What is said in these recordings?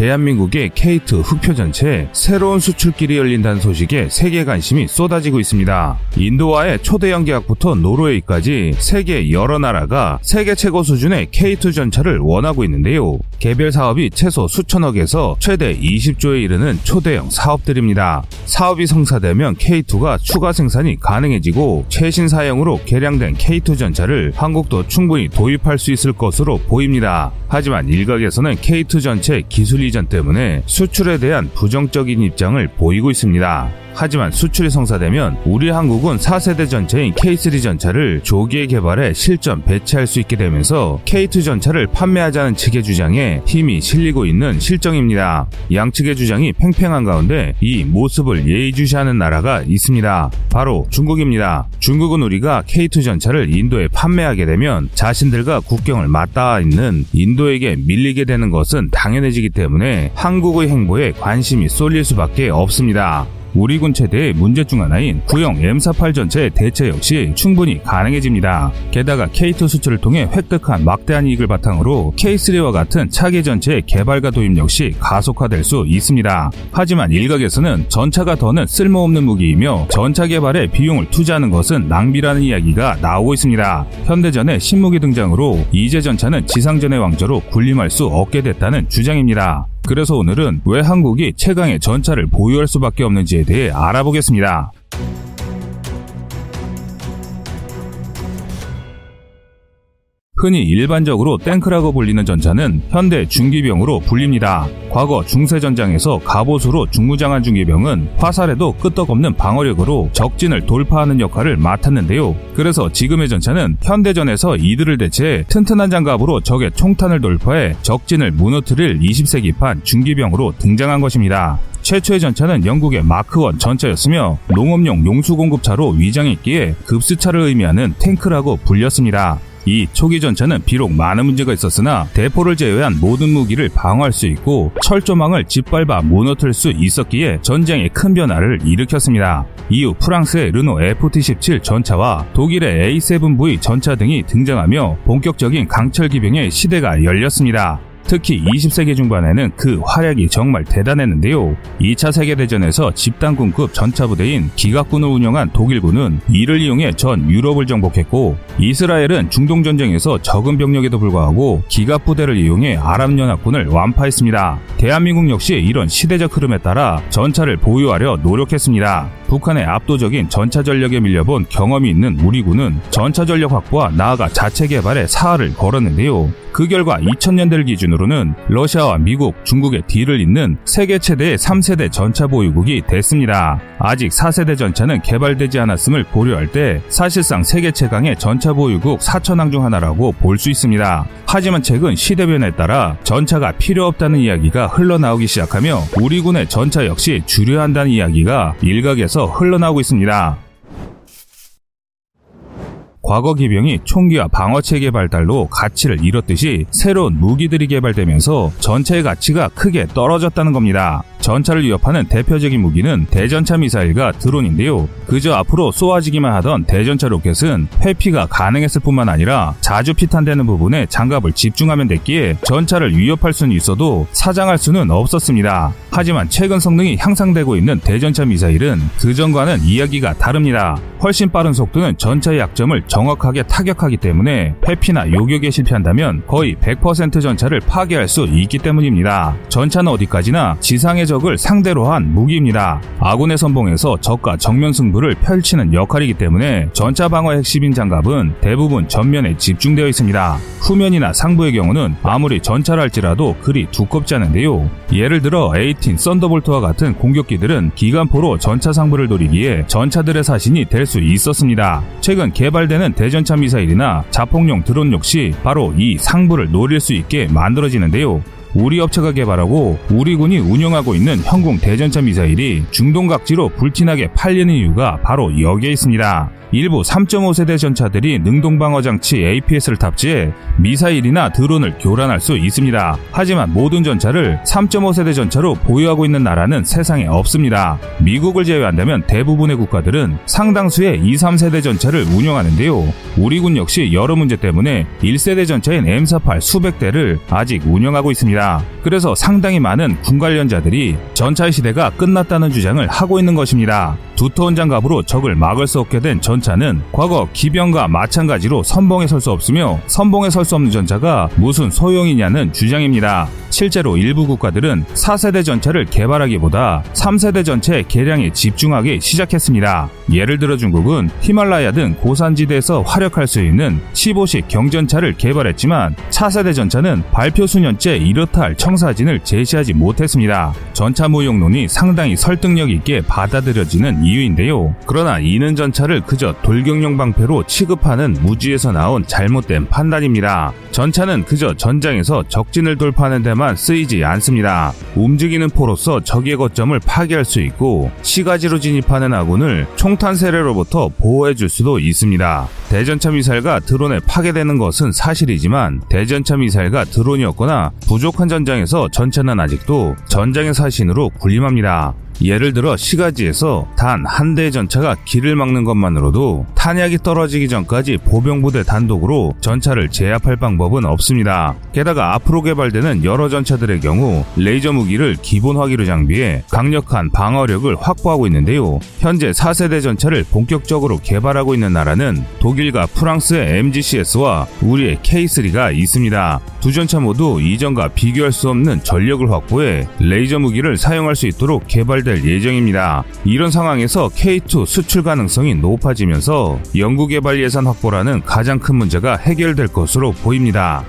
대한민국의 K2 흑표 전체에 새로운 수출길이 열린다는 소식에 세계 관심이 쏟아지고 있습니다. 인도와의 초대형 계약부터 노르웨이까지 세계 여러 나라가 세계 최고 수준의 K2 전차를 원하고 있는데요. 개별 사업이 최소 수천억에서 최대 20조에 이르는 초대형 사업들입니다. 사업이 성사되면 K2가 추가 생산이 가능해지고 최신 사양으로 개량된 K2 전차를 한국도 충분히 도입할 수 있을 것으로 보입니다. 하지만 일각에서는 K2 전체 기술 이전 때문에 수출에 대한 부정적인 입장을 보이고 있습니다. 하지만 수출이 성사되면 우리 한국은 4세대 전차인 K3 전차를 조기에 개발해 실전 배치할 수 있게 되면서 K2 전차를 판매하자는 측의 주장에 힘이 실리고 있는 실정입니다. 양측의 주장이 팽팽한 가운데 이 모습을 예의주시하는 나라가 있습니다. 바로 중국입니다. 중국은 우리가 K2 전차를 인도에 판매하게 되면 자신들과 국경을 맞닿아 있는 인도에게 밀리게 되는 것은 당연해지기 때문에 한국의 행보에 관심이 쏠릴 수밖에 없습니다. 우리 군 체대의 문제 중 하나인 구형 M48 전체의 대체 역시 충분히 가능해집니다. 게다가 K2 수출을 통해 획득한 막대한 이익을 바탕으로 K3와 같은 차기 전체의 개발과 도입 역시 가속화될 수 있습니다. 하지만 일각에서는 전차가 더는 쓸모없는 무기이며 전차 개발에 비용을 투자하는 것은 낭비라는 이야기가 나오고 있습니다. 현대전의 신무기 등장으로 이제 전차는 지상전의 왕조로 군림할 수 없게 됐다는 주장입니다. 그래서 오늘은 왜 한국이 최강의 전차를 보유할 수밖에 없는지에 대해 알아보겠습니다. 흔히 일반적으로 탱크라고 불리는 전차는 현대 중기병으로 불립니다. 과거 중세전장에서 갑옷으로 중무장한 중기병은 화살에도 끄떡없는 방어력으로 적진을 돌파하는 역할을 맡았는데요. 그래서 지금의 전차는 현대전에서 이들을 대체해 튼튼한 장갑으로 적의 총탄을 돌파해 적진을 무너뜨릴 20세기판 중기병으로 등장한 것입니다. 최초의 전차는 영국의 마크1 전차였으며 농업용 용수 공급차로 위장했기에 급수차를 의미하는 탱크라고 불렸습니다. 이 초기 전차는 비록 많은 문제가 있었으나 대포를 제외한 모든 무기를 방어할 수 있고 철조망을 짓밟아 무너뜨릴 수 있었기에 전쟁에 큰 변화를 일으켰습니다. 이후 프랑스의 르노 FT-17 전차와 독일의 A7V 전차 등이 등장하며 본격적인 강철 기병의 시대가 열렸습니다. 특히 20세기 중반에는 그 활약이 정말 대단했는데요. 2차 세계대전에서 집단 군급 전차 부대인 기갑군을 운영한 독일군은 이를 이용해 전 유럽을 정복했고 이스라엘은 중동 전쟁에서 적은 병력에도 불구하고 기갑 부대를 이용해 아랍 연합군을 완파했습니다. 대한민국 역시 이런 시대적 흐름에 따라 전차를 보유하려 노력했습니다. 북한의 압도적인 전차 전력에 밀려본 경험이 있는 우리 군은 전차 전력 확보와 나아가 자체 개발에 사활을 걸었는데요. 그 결과 2000년대를 기준으로 는 러시아와 미국, 중국의 뒤를 잇는 세계 최대의 3세대 전차 보유국이 됐습니다. 아직 4세대 전차는 개발되지 않았음을 고려할 때 사실상 세계 최강의 전차 보유국 4천왕 중 하나라고 볼 수 있습니다. 하지만 최근 시대 변화에 따라 전차가 필요 없다는 이야기가 흘러나오기 시작하며 우리 군의 전차 역시 줄여야 한다는 이야기가 일각에서 흘러나오고 있습니다. 과거 기병이 총기와 방어체계 발달로 가치를 잃었듯이 새로운 무기들이 개발되면서 전차의 가치가 크게 떨어졌다는 겁니다. 전차를 위협하는 대표적인 무기는 대전차 미사일과 드론인데요. 그저 앞으로 쏘아지기만 하던 대전차 로켓은 회피가 가능했을 뿐만 아니라 자주 피탄되는 부분에 장갑을 집중하면 됐기에 전차를 위협할 수는 있어도 사장할 수는 없었습니다. 하지만 최근 성능이 향상되고 있는 대전차 미사일은 그전과는 이야기가 다릅니다. 훨씬 빠른 속도는 전차의 약점을 정 확하게 타격하기 때문에 회피나 요격에 실패한다면 거의 100% 전차를 파괴할 수 있기 때문입니다. 전차는 어디까지나 지상의 적을 상대로 한 무기입니다. 아군의 선봉에서 적과 정면 승부를 펼치는 역할이기 때문에 전차 방어 핵심인 장갑은 대부분 전면에 집중되어 있습니다. 후면이나 상부의 경우는 아무리 전차를 할지라도 그리 두껍지 않은데요. 예를 들어 A-18 썬더볼트와 같은 공격기들은 기관포로 전차 상부를 노리기에 전차들의 사신이 될 수 있었습니다. 최근 개발되는 대전차 미사일이나 자폭용 드론 역시 바로 이 상부를 노릴 수 있게 만들어지는데요. 우리 업체가 개발하고 우리 군이 운영하고 있는 현공 대전차 미사일이 중동 각지로 불티나게 팔리는 이유가 바로 여기에 있습니다. 일부 3.5세대 전차들이 능동방어 장치 APS를 탑재해 미사일이나 드론을 교란할 수 있습니다. 하지만 모든 전차를 3.5세대 전차로 보유하고 있는 나라는 세상에 없습니다. 미국을 제외한다면 대부분의 국가들은 상당수의 2, 3세대 전차를 운영하는데요. 우리 군 역시 여러 문제 때문에 1세대 전차인 M48 수백 대를 아직 운영하고 있습니다. 있습니다. 그래서 상당히 많은 군 관련자들이 전차의 시대가 끝났다는 주장을 하고 있는 것입니다. 두터운 장갑으로 적을 막을 수 없게 된 전차는 과거 기병과 마찬가지로 선봉에 설 수 없으며 선봉에 설 수 없는 전차가 무슨 소용이냐는 주장입니다. 실제로 일부 국가들은 4세대 전차를 개발하기보다 3세대 전체 개량에 집중하기 시작했습니다. 예를 들어 중국은 히말라야 등 고산지대에서 활약할 수 있는 15식 경전차를 개발했지만 차세대 전차는 발표 수년째 이렇 다할 청사진을 제시하지 못했습니다. 전차 무용론이 상당히 설득력 있게 받아들여지는 이유인데요. 그러나 이는 전차를 그저 돌격용 방패로 취급하는 무지에서 나온 잘못된 판단입니다. 전차는 그저 전장에서 적진을 돌파하는 데만 쓰이지 않습니다. 움직이는 포로서 적의 거점을 파괴할 수 있고 시가지로 진입하는 아군을 총탄 세례로부터 보호해 줄 수도 있습니다. 대전차 미사일과 드론에 파괴되는 것은 사실이지만 대전차 미사일과 드론이었거나 부족한 전장에서 전차는 아직도 전장의 사신으로 군림합니다. 예를 들어 시가지에서 단 한 대의 전차가 길을 막는 것만으로도 탄약이 떨어지기 전까지 보병부대 단독으로 전차를 제압할 방법은 없습니다. 게다가 앞으로 개발되는 여러 전차들의 경우 레이저 무기를 기본 화기로 장비해 강력한 방어력을 확보하고 있는데요. 현재 4세대 전차를 본격적으로 개발하고 있는 나라는 독일과 프랑스의 MGCS와 우리의 K3가 있습니다. 두 전차 모두 이전과 비교할 수 없는 전력을 확보해 레이저 무기를 사용할 수 있도록 개발 될 예정입니다. 이런 상황에서 K2 수출 가능성이 높아지면서 연구개발 예산 확보라는 가장 큰 문제가 해결될 것으로 보입니다.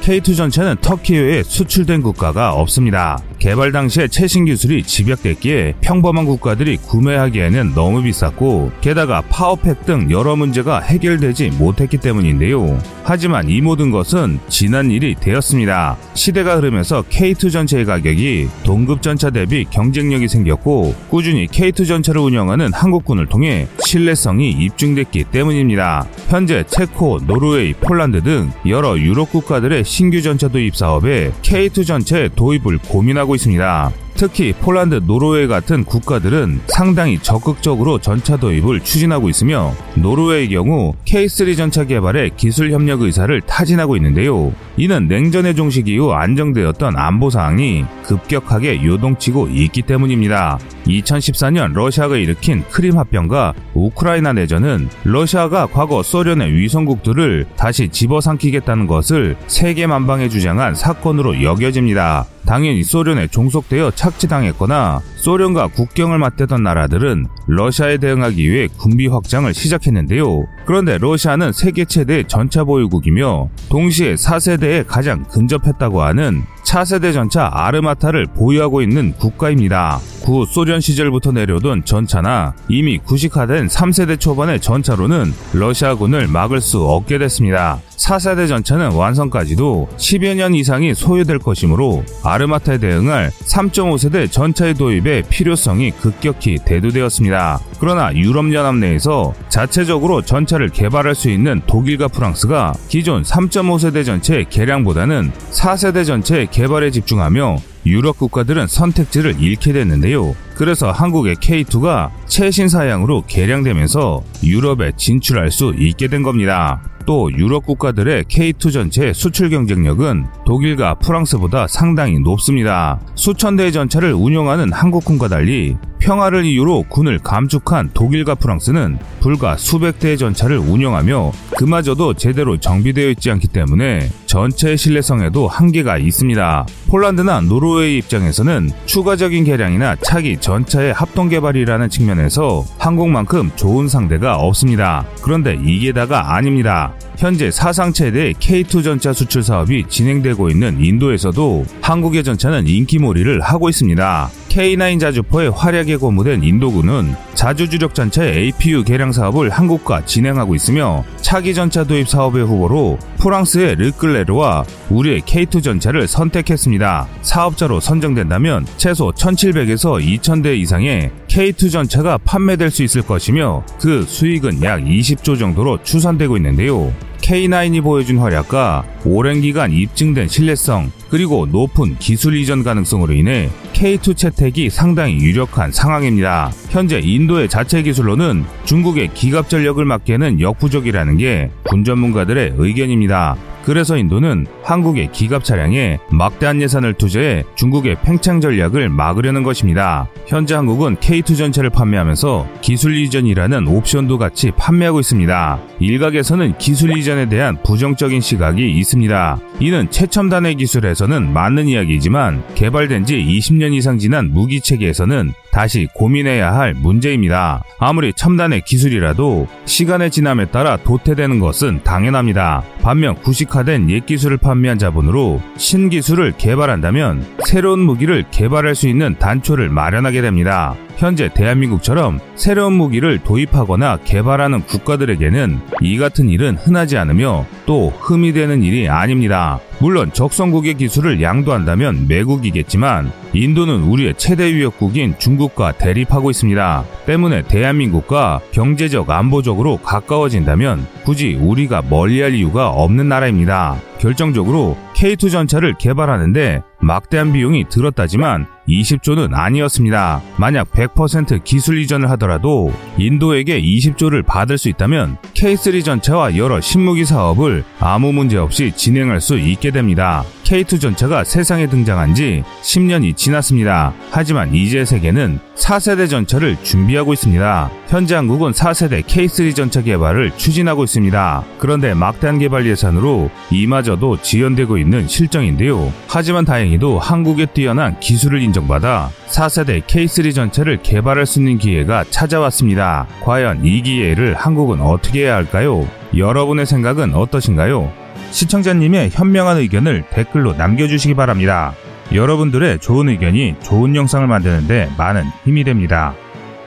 K2 전차는 터키 외에 수출된 국가가 없습니다. 개발 당시에 최신 기술이 집약됐기에 평범한 국가들이 구매하기에는 너무 비쌌고 게다가 파워팩 등 여러 문제가 해결되지 못했기 때문인데요. 하지만 이 모든 것은 지난 일이 되었습니다. 시대가 흐르면서 K2 전차의 가격이 동급 전차 대비 경쟁력이 생겼고 꾸준히 K2 전차를 운영하는 한국군을 통해 신뢰성이 입증됐기 때문입니다. 현재 체코, 노르웨이, 폴란드 등 여러 유럽 국가들의 신규 전차 도입 사업에 K2 전체 도입을 고민하고 있습니다. 특히 폴란드, 노르웨이 같은 국가들은 상당히 적극적으로 전차 도입을 추진하고 있으며 노르웨이의 경우 K3 전차 개발에 기술 협력 의사를 타진하고 있는데요. 이는 냉전의 종식 이후 안정되었던 안보 사항이 급격하게 요동치고 있기 때문입니다. 2014년 러시아가 일으킨 크림 합병과 우크라이나 내전은 러시아가 과거 소련의 위성국들을 다시 집어삼키겠다는 것을 세계 만방에 주장한 사건으로 여겨집니다. 당연히 소련에 종속되어 착지당했거나 소련과 국경을 맞대던 나라들은 러시아에 대응하기 위해 군비 확장을 시작했는데요. 그런데 러시아는 세계 최대 전차 보유국이며 동시에 4세대에 가장 근접했다고 하는 차세대 전차 아르마타를 보유하고 있는 국가입니다. 구 소련 시절부터 내려오던 전차나 이미 구식화된 3세대 초반의 전차로는 러시아군을 막을 수 없게 됐습니다. 4세대 전차는 완성까지도 10여 년 이상이 소요될 것이므로 아르마타에 대응할 3.5세대 전차의 도입에 필요성이 급격히 대두되었습니다. 그러나 유럽연합 내에서 자체적으로 전차를 개발할 수 있는 독일과 프랑스가 기존 3.5세대 전체 개량보다는 4세대 전체 개발에 집중하며 유럽 국가들은 선택지를 잃게 됐는데요. 그래서 한국의 K2가 최신 사양으로 개량되면서 유럽에 진출할 수 있게 된 겁니다. 또 유럽 국가들의 K2 전체 수출 경쟁력은 독일과 프랑스보다 상당히 높습니다. 수천 대의 전차를 운영하는 한국군과 달리 평화를 이유로 군을 감축한 독일과 프랑스는 불과 수백 대의 전차를 운영하며 그마저도 제대로 정비되어 있지 않기 때문에 전체의 신뢰성에도 한계가 있습니다. 폴란드나 노르웨이 입장에서는 추가적인 개량이나 차기 전차의 합동 개발이라는 측면에서 한국만큼 좋은 상대가 없습니다. 그런데 이게 다가 아닙니다. 현재 사상 최대 K2 전차 수출 사업이 진행되고 있는 인도에서도 한국의 전차는 인기몰이를 하고 있습니다. K9 자주포에 활약에 고무된 인도군은 자주주력 전차의 APU 개량 사업을 한국과 진행하고 있으며 차기 전차 도입 사업의 후보로 프랑스의 르클레르와 우리의 K2 전차를 선택했습니다. 사업자로 선정된다면 최소 1700에서 2000대 이상의 K2 전차가 판매될 수 있을 것이며 그 수익은 약 20조 정도로 추산되고 있는데요. K9이 보여준 활약과 오랜 기간 입증된 신뢰성 그리고 높은 기술 이전 가능성으로 인해 K2 채택이 상당히 유력한 상황입니다. 현재 인도의 자체 기술로는 중국의 기갑 전력을 막기에는 역부족이라는 게 군 전문가들의 의견입니다. 그래서 인도는 한국의 기갑 차량에 막대한 예산을 투자해 중국의 팽창 전략을 막으려는 것입니다. 현재 한국은 K2 전차를 판매하면서 기술 이전이라는 옵션도 같이 판매하고 있습니다. 일각에서는 기술 이전에 대한 부정적인 시각이 있습니다. 이는 최첨단의 기술에서는 맞는 이야기이지만 개발된 지 20년 이상 지난 무기 체계에서는 다시 고민해야 할 문제입니다. 아무리 첨단의 기술이라도 시간의 지남에 따라 도태되는 것은 당연합니다. 반면 구식화된 옛 기술을 판매한 자본으로 신기술을 개발한다면 새로운 무기를 개발할 수 있는 단초를 마련하게 됩니다. 현재 대한민국처럼 새로운 무기를 도입하거나 개발하는 국가들에게는 이 같은 일은 흔하지 않으며 또 흠이 되는 일이 아닙니다. 물론 적성국의 기술을 양도한다면 매국이겠지만 인도는 우리의 최대 위협국인 중국과 대립하고 있습니다. 때문에 대한민국과 경제적 안보적으로 가까워진다면 굳이 우리가 멀리할 이유가 없는 나라입니다. 결정적으로 K2 전차를 개발하는데 막대한 비용이 들었다지만 20조는 아니었습니다. 만약 100% 기술 이전을 하더라도 인도에게 20조를 받을 수 있다면 K3 전차와 여러 신무기 사업을 아무 문제 없이 진행할 수 있게 됩니다. K2 전차가 세상에 등장한 지 10년이 지났습니다. 하지만 이제 세계는 4세대 전차를 준비하고 있습니다. 현재 한국은 4세대 K3 전차 개발을 추진하고 있습니다. 그런데 막대한 개발 예산으로 이마저도 지연되고 있는 실정인데요. 하지만 다행히도 한국의 뛰어난 기술을 인정받아 4세대 K3 전차를 개발할 수 있는 기회가 찾아왔습니다. 과연 이 기회를 한국은 어떻게 해야 할까요? 여러분의 생각은 어떠신가요? 시청자님의 현명한 의견을 댓글로 남겨주시기 바랍니다. 여러분들의 좋은 의견이 좋은 영상을 만드는데 많은 힘이 됩니다.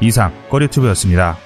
이상 꺼리튜브였습니다.